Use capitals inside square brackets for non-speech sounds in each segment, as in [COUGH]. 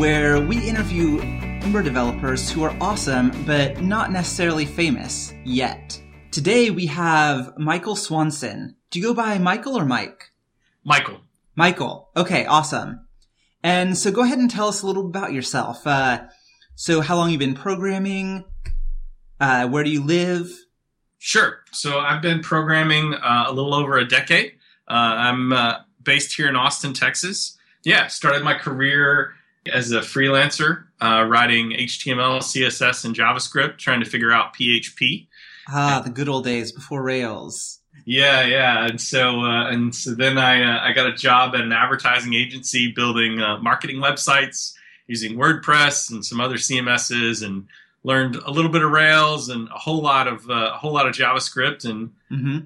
Real World Ember, where we interview Ember developers who are awesome, but not necessarily famous yet. Today we have Michael Swanson. Do you go by Michael or Mike? Michael. Michael. Okay, awesome. And so go ahead and tell us a little about yourself. Uh, so how long you been programming? Uh, where do you live? Sure. So I've been programming uh, a little over a decade. Uh, I'm uh, based here in Austin, Texas. Yeah, started my career as a freelancer, uh, writing HTML, CSS, and JavaScript, trying to figure out PHP. Ah, the good old days before Rails. Yeah, yeah, and so uh, and so then I uh, I got a job at an advertising agency building uh, marketing websites using WordPress and some other CMSs, and learned a little bit of Rails and a whole lot of uh, a whole lot of JavaScript, and hmm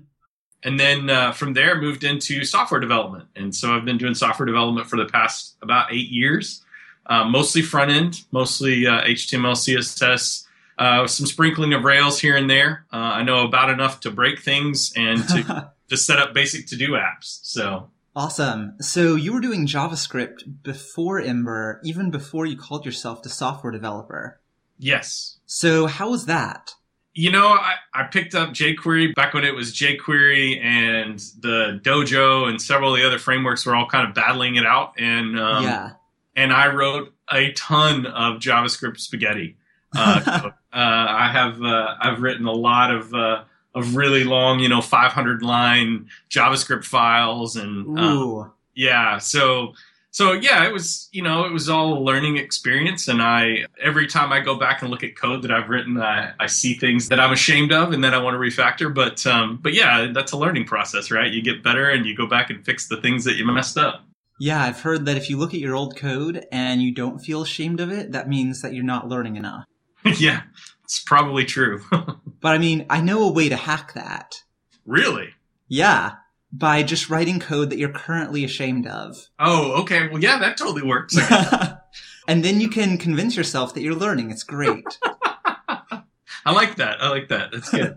and then uh, from there moved into software development, and so I've been doing software development for the past about eight years, uh, mostly front end, mostly uh, HTML, CSS. Uh, some sprinkling of Rails here and there. Uh, I know about enough to break things and to [LAUGHS] to set up basic to do apps. So Awesome. So you were doing JavaScript before Ember, even before you called yourself the software developer. yes, So how was that? you know I, I picked up jQuery back when it was jQuery and the Dojo and several of the other frameworks were all kind of battling it out, and um, yeah. And I wrote a ton of JavaScript spaghetti. Uh, [LAUGHS] uh, I have uh, I've written a lot of uh, of really long, you know, 500 line JavaScript files, and uh, yeah, so so yeah, it was you know it was all a learning experience, and I every time I go back and look at code that I've written, I, I see things that I'm ashamed of and that I want to refactor. But um, but yeah, that's a learning process, right? You get better and you go back and fix the things that you messed up. Yeah, I've heard that if you look at your old code and you don't feel ashamed of it, that means that you're not learning enough. [LAUGHS] yeah, it's probably true. [LAUGHS] But I mean, I know a way to hack that. really? Yeah. By just writing code that you're currently ashamed of. Oh, okay. Well, yeah, that totally works. [LAUGHS] and then you can convince yourself that you're learning. It's great. I like that. I like that. That's good.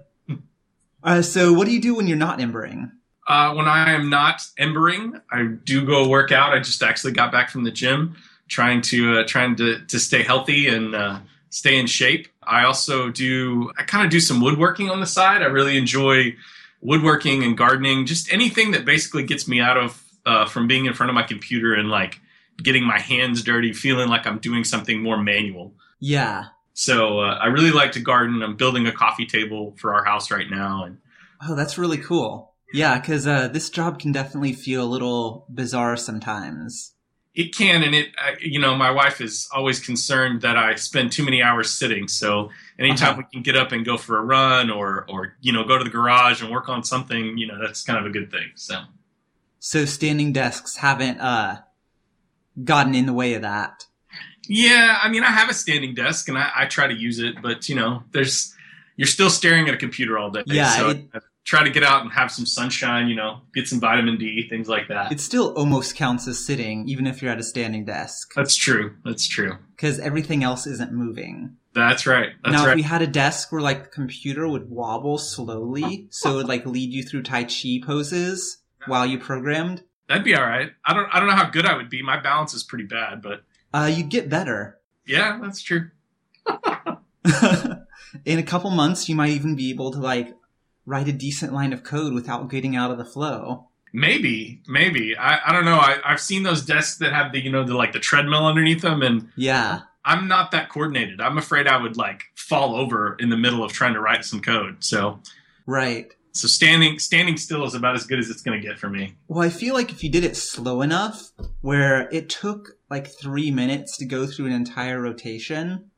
uh, so what do you do when you're not embering? Uh, when I am not embering, I do go work out. I just actually got back from the gym, trying to uh, trying to to stay healthy and uh, stay in shape. I also do. I kind of do some woodworking on the side. I really enjoy woodworking and gardening. Just anything that basically gets me out of uh, from being in front of my computer and like getting my hands dirty, feeling like I'm doing something more manual. Yeah. So uh, I really like to garden. I'm building a coffee table for our house right now, and Oh, that's really cool. Yeah, because uh, this job can definitely feel a little bizarre sometimes. It can, and it, uh, you know, my wife is always concerned that I spend too many hours sitting. So anytime Uh-huh. we can get up and go for a run, or, or you know, go to the garage and work on something, you know, that's kind of a good thing. So So standing desks haven't uh, gotten in the way of that. yeah, I mean, I have a standing desk and I, I try to use it, but you know, there's you're still staring at a computer all day. Yeah, so it- try to get out and have some sunshine. You know, get some vitamin D, things like that. It still almost counts as sitting, even if you're at a standing desk, that's true. That's true. because everything else isn't moving. That's right. That's now, right. if we had a desk where like the computer would wobble slowly, so it would like lead you through Tai Chi poses while you programmed, That'd be all right. I don't. I don't know how good I would be. My balance is pretty bad, but uh, you'd get better. yeah, that's true. [LAUGHS] In a couple months, you might even be able to like write a decent line of code without getting out of the flow. Maybe, maybe. I, I don't know. I, I've seen those desks that have the you know the like the treadmill underneath them, and Yeah. I'm not that coordinated. I'm afraid I would like fall over in the middle of trying to write some code. So Right. so standing standing still is about as good as it's going to get for me. Well, I feel like if you did it slow enough, where it took like three minutes to go through an entire rotation,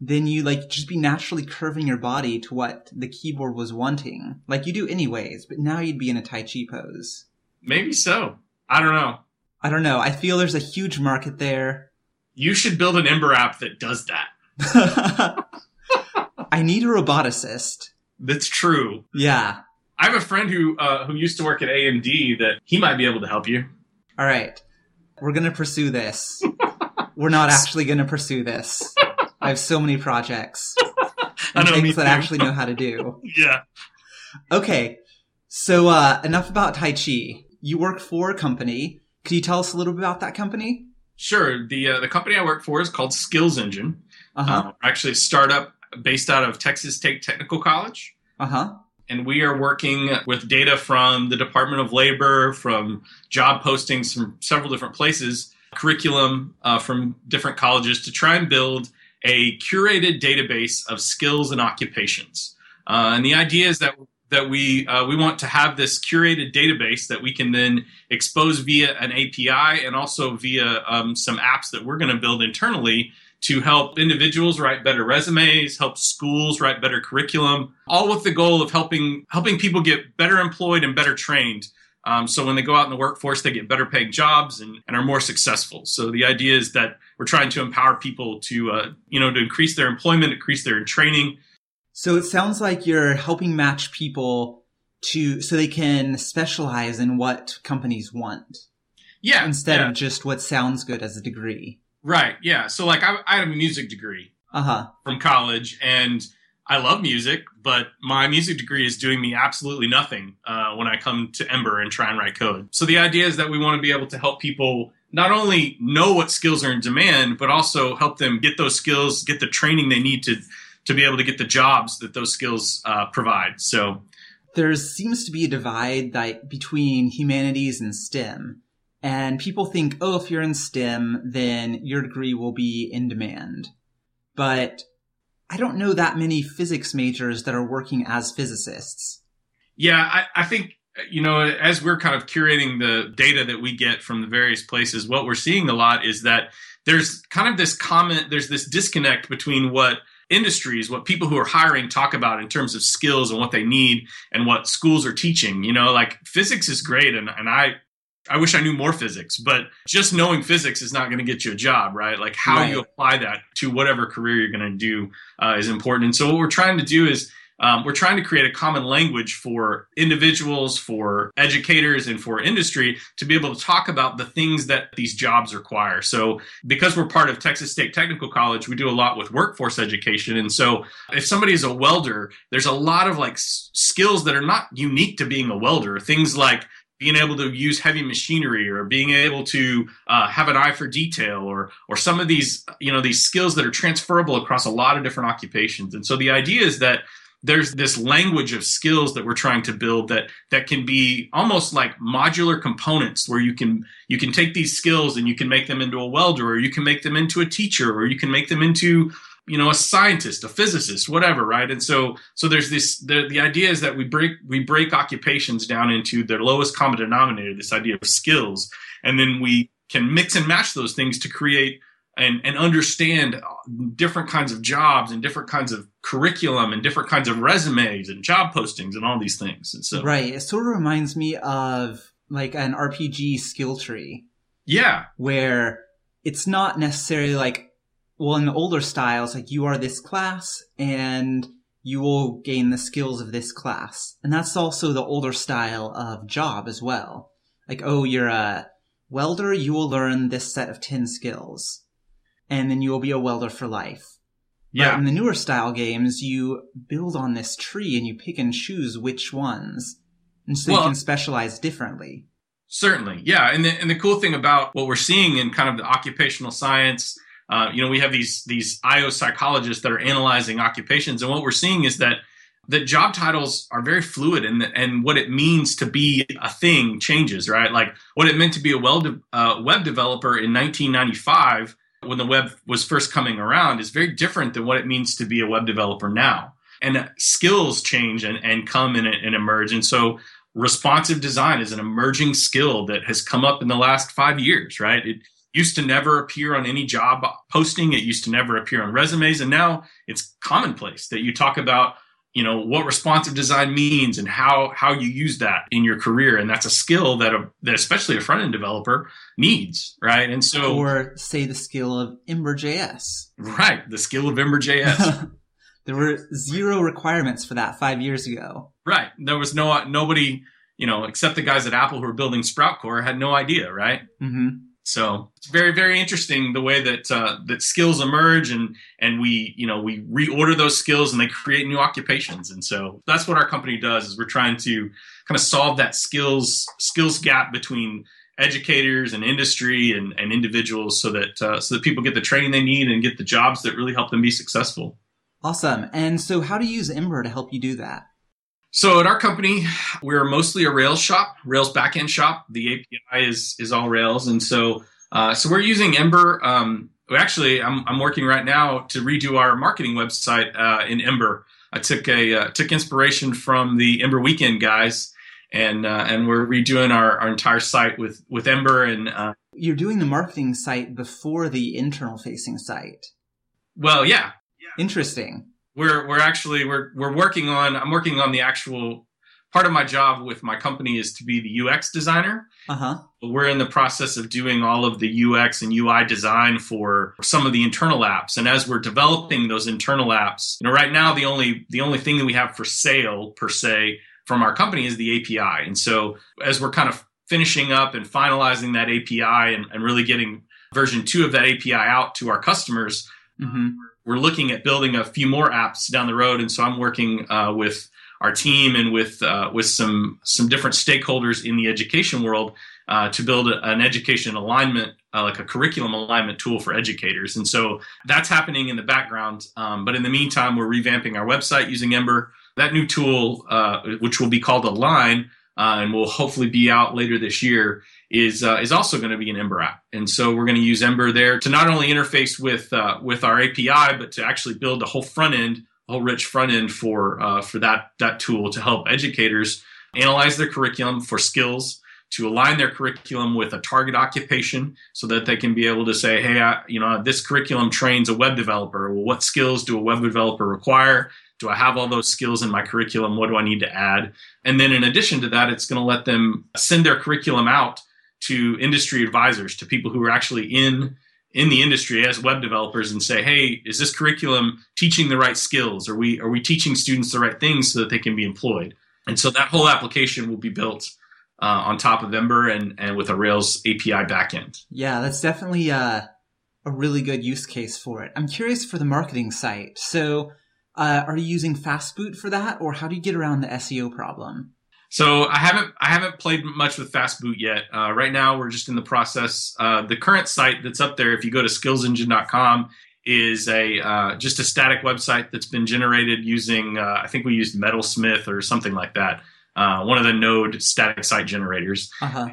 then you like just be naturally curving your body to what the keyboard was wanting, like you do anyways. But now you'd be in a Tai Chi pose. Maybe so. I don't know. I don't know. I feel there's a huge market there. You should build an Ember app that does that. [LAUGHS] I need a roboticist. That's true. Yeah. I have a friend who uh, who used to work at AMD that he might be able to help you. All right. We're going to pursue this. [LAUGHS] We're not actually going to pursue this. I have so many projects [LAUGHS] I and know, things that. I actually know how to do. [LAUGHS] Yeah. Okay. So, uh, enough about Tai Chi. You work for a company. Could you tell us a little bit about that company? Sure. The uh, the company I work for is called SkillsEngine. Uh-huh. Uh, actually a startup based out of Texas State Technical College. Uh-huh. and we are working with data from the Department of Labor, from job postings from several different places, curriculum uh, from different colleges to try and build a curated database of skills and occupations. Uh, and the idea is that that we uh, we want to have this curated database that we can then expose via an API and also via um, some apps that we're going to build internally to help individuals write better resumes, help schools write better curriculum, all with the goal of helping helping people get better employed and better trained. Um, so when they go out in the workforce, they get better paying jobs and, and are more successful. So the idea is that we're trying to empower people to uh, you know to increase their employment, increase their training. So it sounds like you're helping match people to so they can specialize in what companies want Yeah, instead yeah. of just what sounds good as a degree. right. Yeah. So like I, I had a music degree, Uh-huh. from college and I love music, but my music degree is doing me absolutely nothing uh, when I come to Ember and try and write code. So the idea is that we want to be able to help people not only know what skills are in demand, but also help them get those skills, get the training they need to to be able to get the jobs that those skills uh, provide. So There seems to be a divide that between humanities and STEM. And people think, oh, if you're in STEM, then your degree will be in demand. But I don't know that many physics majors that are working as physicists. Yeah, I, I think you know as we're kind of curating the data that we get from the various places, what we're seeing a lot is that there's kind of this comment, there's this disconnect between what industries, what people who are hiring talk about in terms of skills and what they need, and what schools are teaching. You know, like physics is great, and and I. I wish I knew more physics, but just knowing physics is not going to get you a job, right? Like how Right. you apply that to whatever career you're going to do uh, is important. And so what we're trying to do is um, we're trying to create a common language for individuals, for educators, and for industry to be able to talk about the things that these jobs require. So, because we're part of Texas State Technical College, we do a lot with workforce education. And so, if somebody is a welder, there's a lot of like s- skills that are not unique to being a welder. Things like being able to use heavy machinery or being able to uh, have an eye for detail or or some of these you know these skills that are transferable across a lot of different occupations. And so the idea is that there's this language of skills that we're trying to build that that can be almost like modular components where you can you can take these skills and you can make them into a welder or you can make them into a teacher or you can make them into you know a scientist a physicist whatever right and so so there's this the, the idea is that we break we break occupations down into their lowest common denominator this idea of skills and then we can mix and match those things to create and, and understand uh, different kinds of jobs and different kinds of curriculum and different kinds of resumes and job postings and all these things and so Right. It sort of reminds me of like an RPG skill tree yeah where it's not necessarily like, well, in the older styles, like you are this class and you will gain the skills of this class. And that's also the older style of job as well. Like, oh, you're a welder, you will learn this set of 10 skills. And then you will be a welder for life. But yeah in the newer style games, you build on this tree and you pick and choose which ones. And so Well- you can specialize differently. Certainly, yeah. And the and the cool thing about what we're seeing in kind of the occupational science, uh, you know, we have these these IO psychologists that are analyzing occupations, and what we're seeing is that that job titles are very fluid, and and what it means to be a thing changes, right? Like what it meant to be a well de- uh, web developer in 1995 when the web was first coming around is very different than what it means to be a web developer now. And skills change and, and come and, and emerge, and so responsive design is an emerging skill that has come up in the last five years, right? It used to never appear on any job posting. It used to never appear on resumes. And now it's commonplace that you talk about, you know, what responsive design means and how, how you use that in your career. And that's a skill that, a, that especially a front end developer needs, right? And so, Or say the skill of Ember.js. right, the skill of Ember.js. [LAUGHS] there were zero requirements for that five years ago. right. There was no, nobody, you know, except the guys at Apple who were building SproutCore had no idea, right? hmm So it's very, very interesting the way that uh, that skills emerge and and we you know we reorder those skills and they create new occupations. And so that's what our company does is we're trying to kind of solve that skills skills gap between educators and industry and, and individuals so that uh, so that people get the training they need and get the jobs that really help them be successful. Awesome. And so, how do you use Ember to help you do that? So at our company, we're mostly a Rails shop, Rails backend shop. The API is is all Rails, and so uh, so we're using Ember. Um, actually, I'm I'm working right now to redo our marketing website uh, in Ember. I took a uh, took inspiration from the Ember Weekend guys, and uh, and we're redoing our, our entire site with with Ember. And uh, you're doing the marketing site before the internal facing site. Well, yeah. yeah, interesting we're we're actually we're we're working on I'm working on the actual part of my job with my company is to be the UX designer. Uh-huh. We're in the process of doing all of the UX and UI design for some of the internal apps. And as we're developing those internal apps, you know, right now the only the only thing that we have for sale per se from our company is the API. And so as we're kind of finishing up and finalizing that API and, and really getting version two of that API out to our customers, mm-hmm we're looking at building a few more apps down the road, and so I'm working uh, with our team and with uh, with some some different stakeholders in the education world uh, to build a, an education alignment, uh, like a curriculum alignment tool for educators. And so that's happening in the background. Um, but in the meantime, we're revamping our website using Ember. That new tool, uh, which will be called Align, uh, and will hopefully be out later this year, is uh, is also going to be an Ember app, and so we're going to use Ember there to not only interface with uh, with our API, but to actually build a whole front end, a whole rich front end for uh, for that that tool to help educators analyze their curriculum for skills, to align their curriculum with a target occupation, so that they can be able to say, hey, I, you know, this curriculum trains a web developer. Well, what skills do a web developer require? Do I have all those skills in my curriculum? What do I need to add? And then in addition to that, it's going to let them send their curriculum out to industry advisors, to people who are actually in in the industry as web developers and say, hey, is this curriculum teaching the right skills? Are we are we teaching students the right things so that they can be employed? And so that whole application will be built uh, on top of Ember and and with a Rails API backend. Yeah, that's definitely uh, a really good use case for it. I'm curious for the marketing site. So, uh, are you using Fastboot for that, or how do you get around the SEO problem? So I haven't I haven't played much with Fastboot yet. Uh, right now, we're just in the process. Uh, the current site that's up there, if you go to skillsengine.com, is a uh, just a static website that's been generated using uh, I think we used Metalsmith or something like that. Uh, one of the Node static site generators. Uh-huh.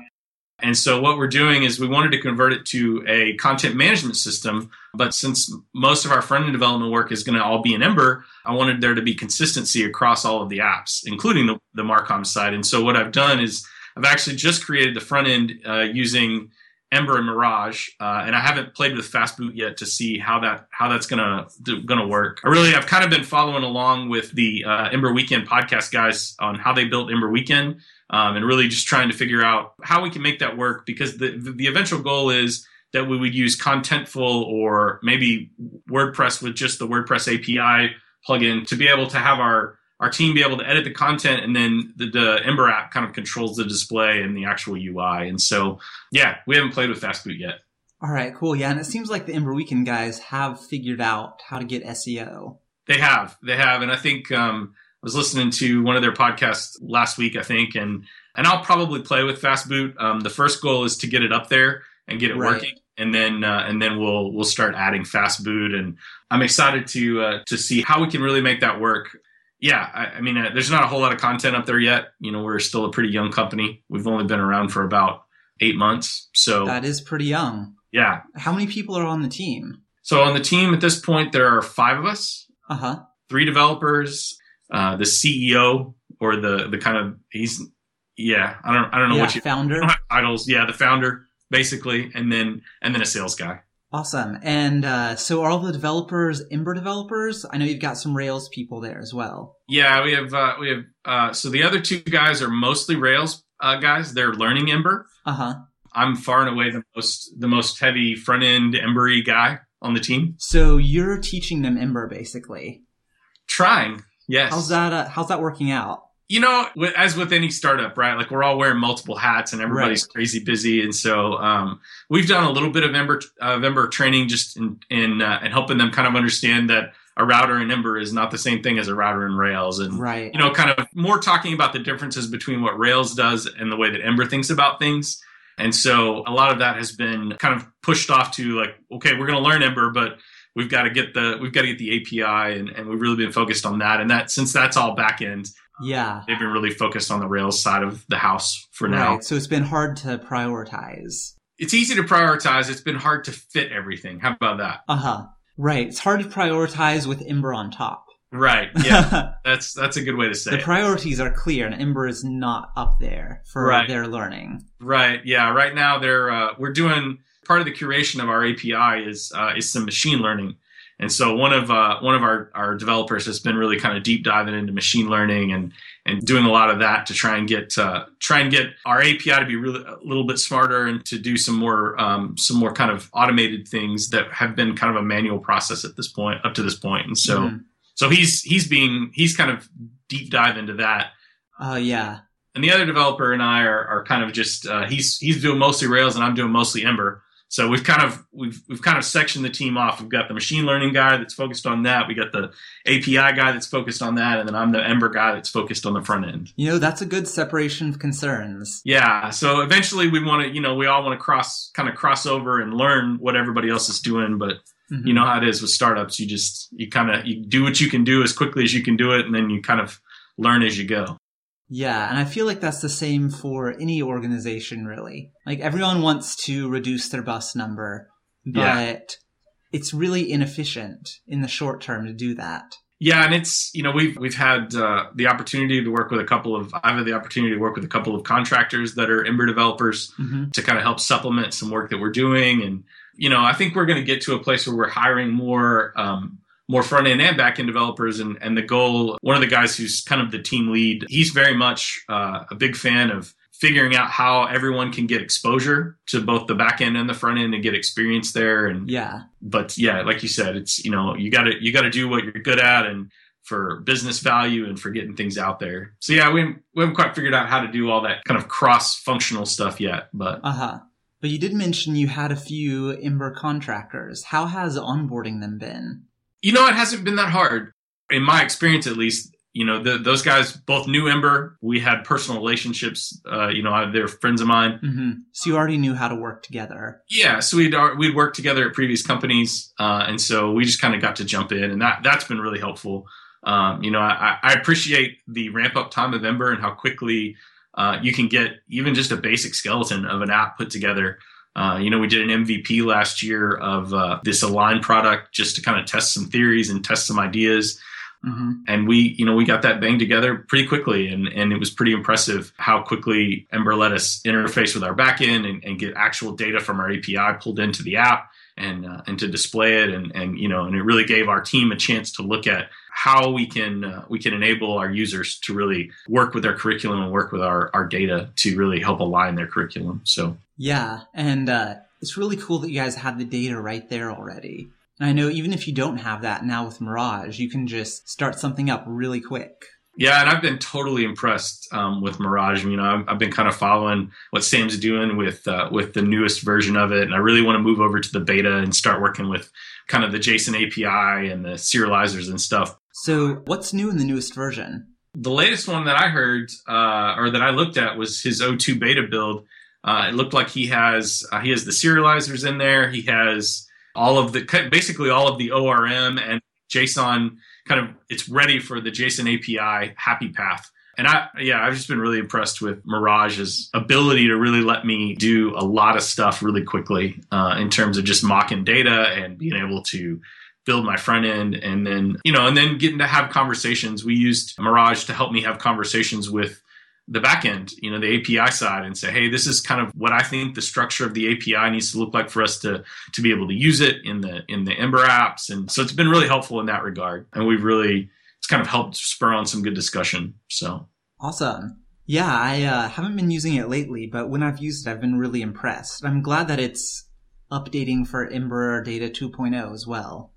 And so what we're doing is we wanted to convert it to a content management system, but since most of our front end development work is going to all be in Ember, I wanted there to be consistency across all of the apps, including the, the Marcom side. And so what I've done is I've actually just created the front end uh, using Ember and Mirage, uh, and I haven't played with Fastboot yet to see how that how that's gonna gonna work. I really I've kind of been following along with the uh, Ember Weekend podcast guys on how they built Ember Weekend, um, and really just trying to figure out how we can make that work because the the eventual goal is that we would use Contentful or maybe WordPress with just the WordPress API plugin to be able to have our our team be able to edit the content and then the, the, Ember app kind of controls the display and the actual UI. And so, yeah, we haven't played with Fastboot yet. All right, cool. Yeah, and it seems like the Ember Weekend guys have figured out how to get SEO. They have, they have, and I think um, was listening to one of their podcasts last week, I think, and and I'll probably play with Fastboot. Um, the first goal is to get it up there and get it right. working and then uh, and then we'll we'll start adding Fastboot and i'm excited to uh, to see how we can really make that work. Yeah i, I mean uh, there's not a whole lot of content up there yet. You know we're still a pretty young company. We've only been around for about eight months so that is pretty young. Yeah. How many people are on the team? So on the team at this point there are five of us. Uh-huh. Three developers uh, the ceo or the the kind of he's yeah i don't i don't know yeah, what you founder [LAUGHS] titles yeah the founder basically, and then and then a sales guy. Awesome. And uh, so are all the developers Ember developers? I know you've got some Rails people there as well. Yeah, we have uh, we have uh, so the other two guys are mostly Rails uh, guys. They're learning Ember. Uh huh. I'm far and away the most the most heavy front end Embery guy on the team. So you're teaching them Ember basically. Trying, yes. How's that? Uh, how's that working out? you know, as with any startup, right? Like we're all wearing multiple hats and everybody's right. crazy busy. And so um, we've done a little bit of Ember, uh, Ember training just in, in uh, and helping them kind of understand that a router in Ember is not the same thing as a router in Rails. And, right. you know, kind of more talking about the differences between what Rails does and the way that Ember thinks about things. And so a lot of that has been kind of pushed off to like, okay, we're going to learn Ember, but we've got to get the we've got to get the API, and, and we've really been focused on that. And that since that's all back end, Yeah. they've been really focused on the Rails side of the house for now. Right. So it's been hard to prioritize. It's easy to prioritize. It's been hard to fit everything. How about that? Uh huh. Right. It's hard to prioritize with Ember on top. Right. Yeah. [LAUGHS] that's that's a good way to say it. the it. priorities are clear, and Ember is not up there for Right. their learning. Right. Yeah. Right now, they're uh, we're doing part of the curation of our API is uh, is some machine learning, and so one of uh, one of our, our developers has been really kind of deep diving into machine learning and and doing a lot of that to try and get uh, try and get our API to be really a little bit smarter and to do some more um, some more kind of automated things that have been kind of a manual process at this point up to this point. and so Mhm. so he's he's being he's kind of deep dive into that Uh, yeah. and the other developer and I are, are kind of just uh, he's he's doing mostly Rails and I'm doing mostly Ember. So we've kind of we've we've kind of sectioned the team off. We've got the machine learning guy that's focused on that. We got the API guy that's focused on that, and then I'm the Ember guy that's focused on the front end. You know, that's a good separation of concerns. Yeah. So eventually we want to you know we all want to cross kind of cross over and learn what everybody else is doing, but Mhm. you know how it is with startups. You just you kind of you do what you can do as quickly as you can do it, and then you kind of learn as you go. Yeah, and I feel like that's the same for any organization, really. Like everyone wants to reduce their bus number, but Yeah. it's really inefficient in the short term to do that. Yeah, and it's you know we've we've had uh, the opportunity to work with a couple of I've had the opportunity to work with a couple of contractors that are Ember developers hmm to kind of help supplement some work that we're doing, and you know I think we're going to get to a place where we're hiring more um, more front end and back end developers, and and the goal one of the guys who's kind of the team lead, he's very much uh, a big fan of figuring out how everyone can get exposure to both the back end and the front end and get experience there and Yeah, but yeah, like you said, it's you know you got to you got to do what you're good at and for business value and for getting things out there. So yeah, we we haven't quite figured out how to do all that kind of cross functional stuff yet, but uh huh. But you did mention you had a few Ember contractors. How has onboarding them been? You know it hasn't been that hard in my experience at least. You know, the, those guys both knew Ember. We had personal relationships. Uh, you know, they're friends of mine. hmm So you already knew how to work together. Yeah, so we'd uh, we'd worked together at previous companies, uh, and so we just kind of got to jump in, and that that's been really helpful. Um, you know, I, I appreciate the ramp up time of Ember and how quickly uh, you can get even just a basic skeleton of an app put together. Uh, you know, we did an MVP last year of uh, this Align product just to kind of test some theories and test some ideas. Hmm and we you know we got that bang together pretty quickly and and it was pretty impressive how quickly ember let us interface with our backend and, and get actual data from our api pulled into the app and uh, and to display it and and you know and it really gave our team a chance to look at how we can uh, we can enable our users to really work with their curriculum and work with our our data to really help align their curriculum so Yeah, and uh, it's really cool that you guys have the data right there already. And I know even if you don't have that now with Mirage, you can just start something up really quick. Yeah, and I've been totally impressed um, with Mirage. You know, I've, I've been kind of following what Sam's doing with uh, with the newest version of it, and I really want to move over to the beta and start working with kind of the JSON API and the serializers and stuff. So, what's new in the newest version? The latest one that I heard uh, or that I looked at was his O2 beta build. Uh, it looked like he has uh, he has the serializers in there. He has all of the basically all of the ORM and JSON kind of it's ready for the JSON API happy path. And I yeah, I've just been really impressed with Mirage's ability to really let me do a lot of stuff really quickly uh, in terms of just mocking data and being able to build my front end and then you know and then getting to have conversations. We used Mirage to help me have conversations with the back end, you know, the API side and say, hey, this is kind of what I think the structure of the API needs to look like for us to to be able to use it in the in the Ember apps. And so it's been really helpful in that regard. And we've really it's kind of helped spur on some good discussion. So Awesome. Yeah, I uh, haven't been using it lately, but when I've used it, I've been really impressed. I'm glad that it's updating for Ember Data 2.0 as well.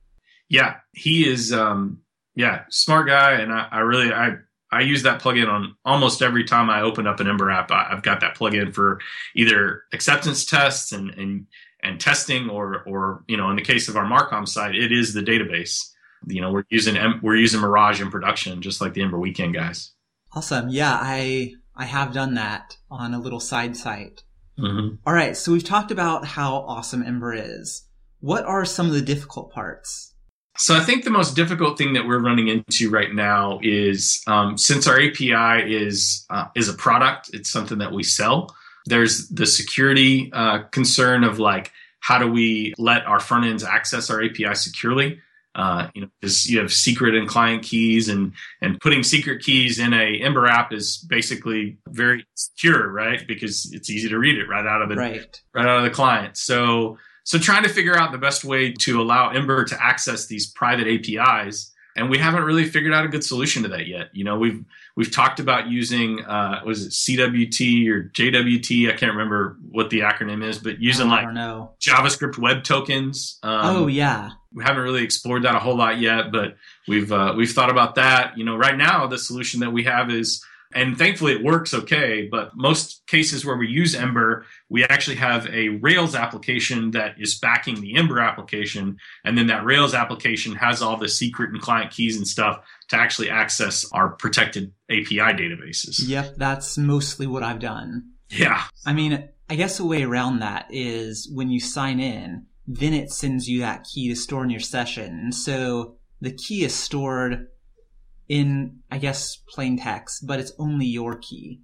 yeah, he is um yeah, smart guy and I, I really I I use that plugin on almost every time I open up an Ember app. I, I've got that plugin for either acceptance tests and and and testing, or or you know, in the case of our Marcom site, it is the database. You know, we're using we're using Mirage in production, just like the Ember Weekend guys. Awesome. Yeah, I I have done that on a little side site. hmm All right, so we've talked about how awesome Ember is. What are some of the difficult parts? So I think the most difficult thing that we're running into right now is um, since our API is uh, is a product, it's something that we sell. There's the security uh, concern of like how do we let our front ends access our API securely? Uh, you know, because you have secret and client keys, and and putting secret keys in a Ember app is basically very secure, right? Because it's easy to read it right out of the Right. right out of the client. So so trying to figure out the best way to allow Ember to access these private APIs, and we haven't really figured out a good solution to that yet. You know, we've we've talked about using uh, was it CWT or JWT? I can't remember what the acronym is, but using like know. JavaScript web tokens. Um, oh yeah. we haven't really explored that a whole lot yet, but we've uh, we've thought about that. You know, right now the solution that we have is, and thankfully it works okay. But most cases where we use Ember, we actually have a Rails application that is backing the Ember application, and then that Rails application has all the secret and client keys and stuff to actually access our protected API databases. Yep, that's mostly what I've done. Yeah, I mean, I guess a way around that is when you sign in, then it sends you that key to store in your session. And so the key is stored in, I guess, plain text, but it's only your key.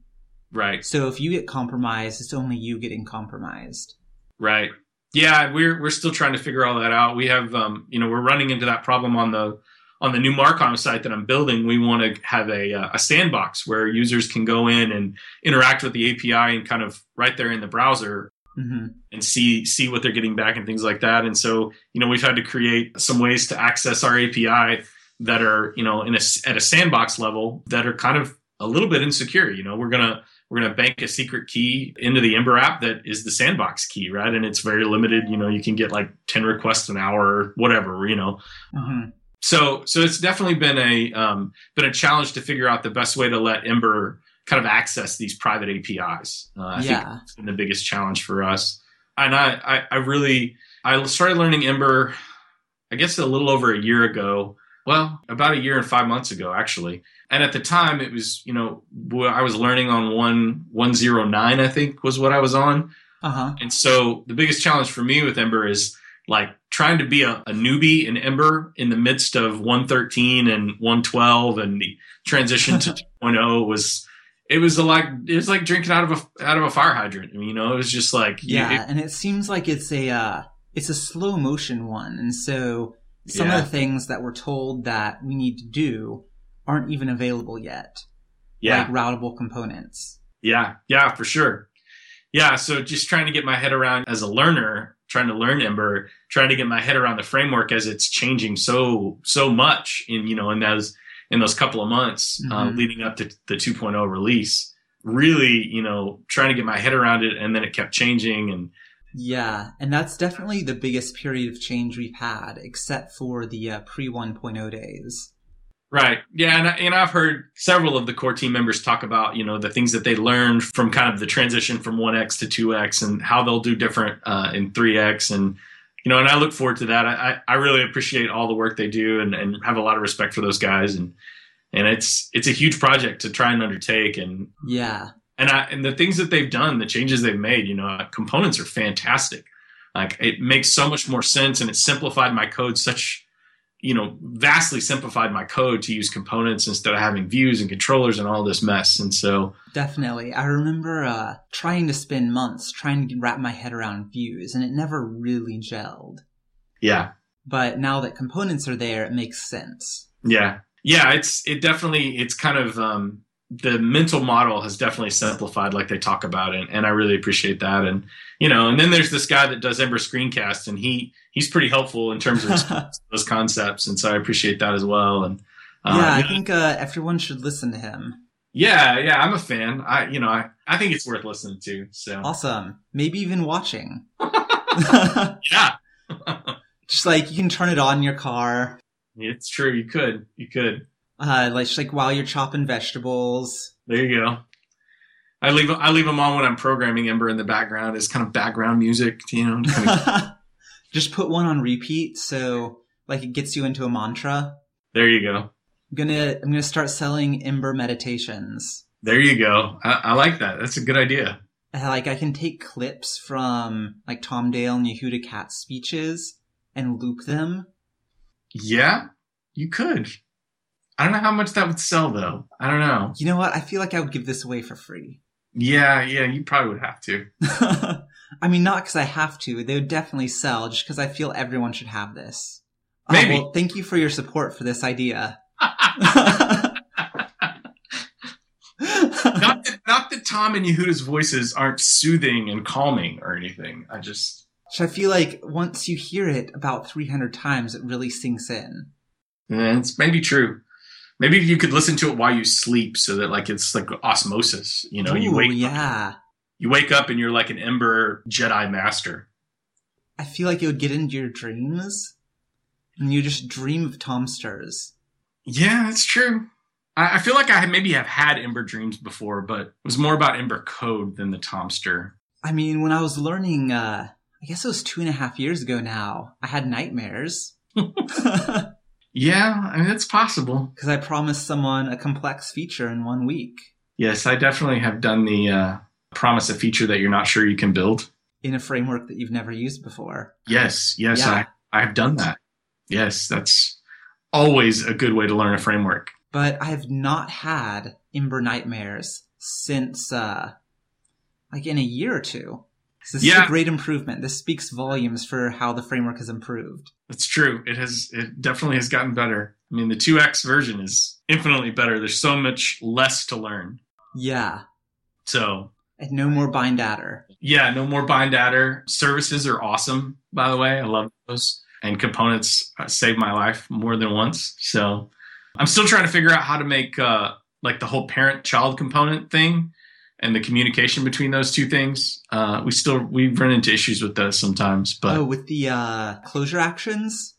right. So if you get compromised, it's only you getting compromised. Right. Yeah, we're we're still trying to figure all that out. We have um, you know, we're running into that problem on the on the new Marcom site that I'm building. We want to have a uh, a sandbox where users can go in and interact with the API and kind of right there in the browser hmm and see see what they're getting back and things like that. And so, you know, we've had to create some ways to access our API that are, you know, in a at a sandbox level that are kind of a little bit insecure. You know, we're gonna we're gonna bank a secret key into the Ember app that is the sandbox key, right? And it's very limited. You know, you can get like ten requests an hour or whatever. You know, hmm so so it's definitely been a um, been a challenge to figure out the best way to let Ember kind of access these private APIs. Uh, I think Yeah. it's been the biggest challenge for us. And I, I, I really I started learning Ember, I guess a little over a year ago. Well, about a year and five months ago, actually. And at the time, it was you know I was learning on one one zero nine, I think was what I was on. Uh huh. And so the biggest challenge for me with Ember is like trying to be a, a newbie in Ember in the midst of 113 and 112 and the transition to [LAUGHS] 2.0 was it was like it was like drinking out of a out of a fire hydrant. I mean, you know, it was just like Yeah, it- and it seems like it's a uh, it's a slow motion one, and so some Yeah. of the things that we're told that we need to do aren't even available yet, yeah, like routable components. yeah, yeah, for sure. Yeah, so just trying to get my head around as a learner, trying to learn Ember, trying to get my head around the framework as it's changing so so much in you know in those in those couple of months uh, Mhm. leading up to the 2.0 release. Really, you know, trying to get my head around it, and then it kept changing, and Yeah, and that's definitely the biggest period of change we've had, except for the uh, pre 1.0 days. Right. Yeah, and, I- and I've heard several of the core team members talk about you know the things that they learned from kind of the transition from 1x to 2x and how they'll do different uh, in 3x and you know and I look forward to that. I, I I really appreciate all the work they do and, and have a lot of respect for those guys and and it's it's a huge project to try and undertake and Yeah, and I and the things that they've done, the changes they've made, you know, components are fantastic. Like it makes so much more sense, and it simplified my code such, you know, vastly simplified my code to use components instead of having views and controllers and all this mess. And so, definitely. I remember uh, trying to spend months trying to wrap my head around views, and it never really gelled. yeah, But now that components are there, it makes sense. yeah, yeah. It's it definitely it's kind of um, the mental model has definitely simplified, like they talk about it, and I really appreciate that. And you know, and then there's this guy that does Ember Screencast, and he he's pretty helpful in terms of [LAUGHS] those concepts, and so I appreciate that as well. And uh, yeah, I yeah, think uh, everyone should listen to him. yeah, yeah, I'm a fan. I, you know, I, I think it's worth listening to. So Awesome. Maybe even watching. [LAUGHS] [LAUGHS] yeah, just like you can turn it on in your car, it's true. You could, you could. Uh, like like while you're chopping vegetables. There you go. I leave, I leave them on when I'm programming Ember in the background as kind of background music. You know, kind of- [LAUGHS] just put one on repeat, so like it gets you into a mantra. there you go. I'm gonna I'm gonna start selling Ember meditations. There you go. I, I like that. That's a good idea. Uh, Like I can take clips from like Tom Dale and Yehuda Katz speeches and loop them. Yeah, you could. I don't know how much that would sell though. I don't know. You know what? I feel like I would give this away for free. Yeah, yeah, you probably would have to. [LAUGHS] I mean, not because I have to. They would definitely sell, just because I feel everyone should have this. Oh, Maybe. well, thank you for your support for this idea. [LAUGHS] not that, not that Tom and Yehuda's voices aren't soothing and calming or anything. I just So I feel like once you hear it about 300 times, it really sinks in. eh, it's maybe true. Maybe you could listen to it while you sleep, so that like it's like osmosis. You know, you wake yeah. you wake up and you're like an Ember Jedi Master. I feel like it would get into your dreams, and you just dream of Tomsters. Yeah, that's true. I, I feel like I maybe have had Ember dreams before, but it was more about Ember code than the Tomster. I mean, when I was learning, uh, I guess it was two and a half years ago now, I had nightmares. [LAUGHS] [LAUGHS] Yeah, I mean it's possible. Because I promised someone a complex feature in one week Yes, I definitely have done the uh, promise a feature that you're not sure you can build. in a framework that you've never used before. Yes, yes, Yeah. I I've done that. Yes, that's always a good way to learn a framework. But I've not had Ember nightmares since, uh, like in a year or two. So this is Yeah. a great improvement. This speaks volumes for how the framework has improved. That's true. It has it definitely has gotten better. I mean, the 2x version is infinitely better. There's so much less to learn. Yeah. So, And no more bind-attr. yeah, no more bind-attr. Services are awesome, by the way. I love those. And components uh, saved my life more than once. So, I'm still trying to figure out how to make uh, like the whole parent-child component thing and the communication between those two things. Uh, we still we run into issues with those sometimes, but oh, with the uh, closure actions?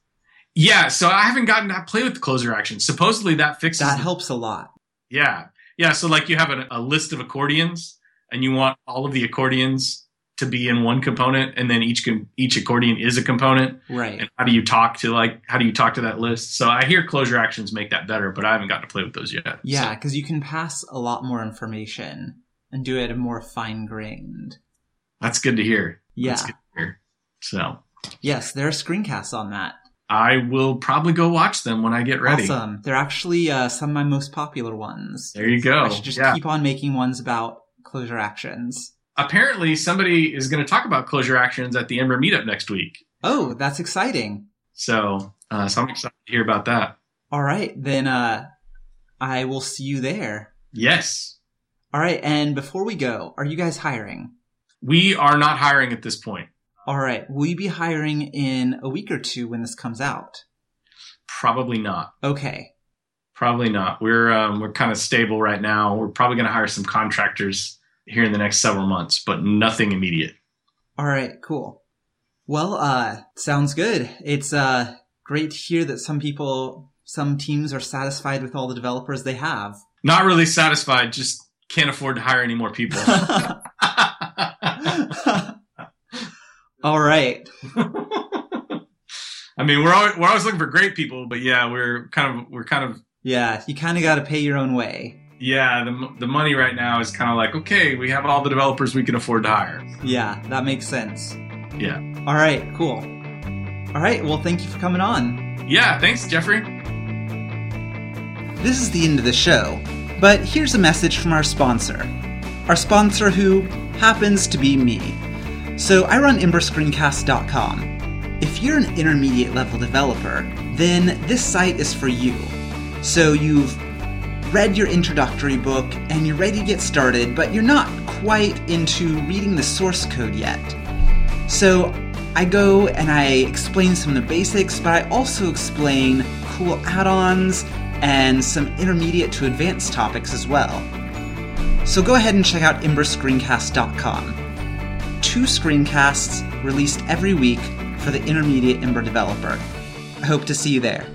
yeah. So I haven't gotten to play with the closure actions. Supposedly that fixes That helps a lot. Yeah. Yeah. So like you have a, a list of accordions and you want all of the accordions to be in one component and then each each accordion is a component Right. and how do you talk to like how do you talk to that list so i hear closure actions make that better but i haven't gotten to play with those yet Yeah, So, because you can pass a lot more information and do it more fine grained. that's good to hear Yeah. that's good to hear so Yes, there are screencasts on that. i will probably go watch them when i get ready Awesome. They're actually uh, some of my most popular ones. there you go I should just yeah. keep on making ones about closure actions. apparently somebody is going to talk about closure actions at the ember meetup next week Oh, that's exciting. so uh, so i'm excited to hear about that All right, then uh, I will see you there. yes All right, and before we go, are you guys hiring? we are not hiring at this point All right, will you be hiring in a week or two when this comes out? Probably not. Okay. Probably not. We're um, we're kind of stable right now. We're probably going to hire some contractors here in the next several months, but nothing immediate. All right, cool. Well, uh, sounds good. It's uh great to hear that some people, some teams are satisfied with all the developers they have. Not really satisfied. Just can't afford to hire any more people. [LAUGHS] [LAUGHS] all right. I mean, we're always, we're always looking for great people, but yeah, we're kind of we're kind of Yeah, you kind of got to pay your own way. yeah. The the money right now is kind of like okay, we have all the developers we can afford to hire. Yeah, that makes sense. Yeah. All right, cool. All right, well, thank you for coming on. Yeah. Thanks, Jeffrey. This is the end of the show, but here's a message from our sponsor. Our sponsor, who happens to be me. So I run EmberScreencast.com. If you're an intermediate level developer, then this site is for you. So you've read your introductory book and you're ready to get started, but you're not quite into reading the source code yet. So I go and I explain some of the basics, but I also explain cool add ons and some intermediate to advanced topics as well. So go ahead and check out emberscreencast.com. Two screencasts released every week for the intermediate Ember developer. I hope to see you there.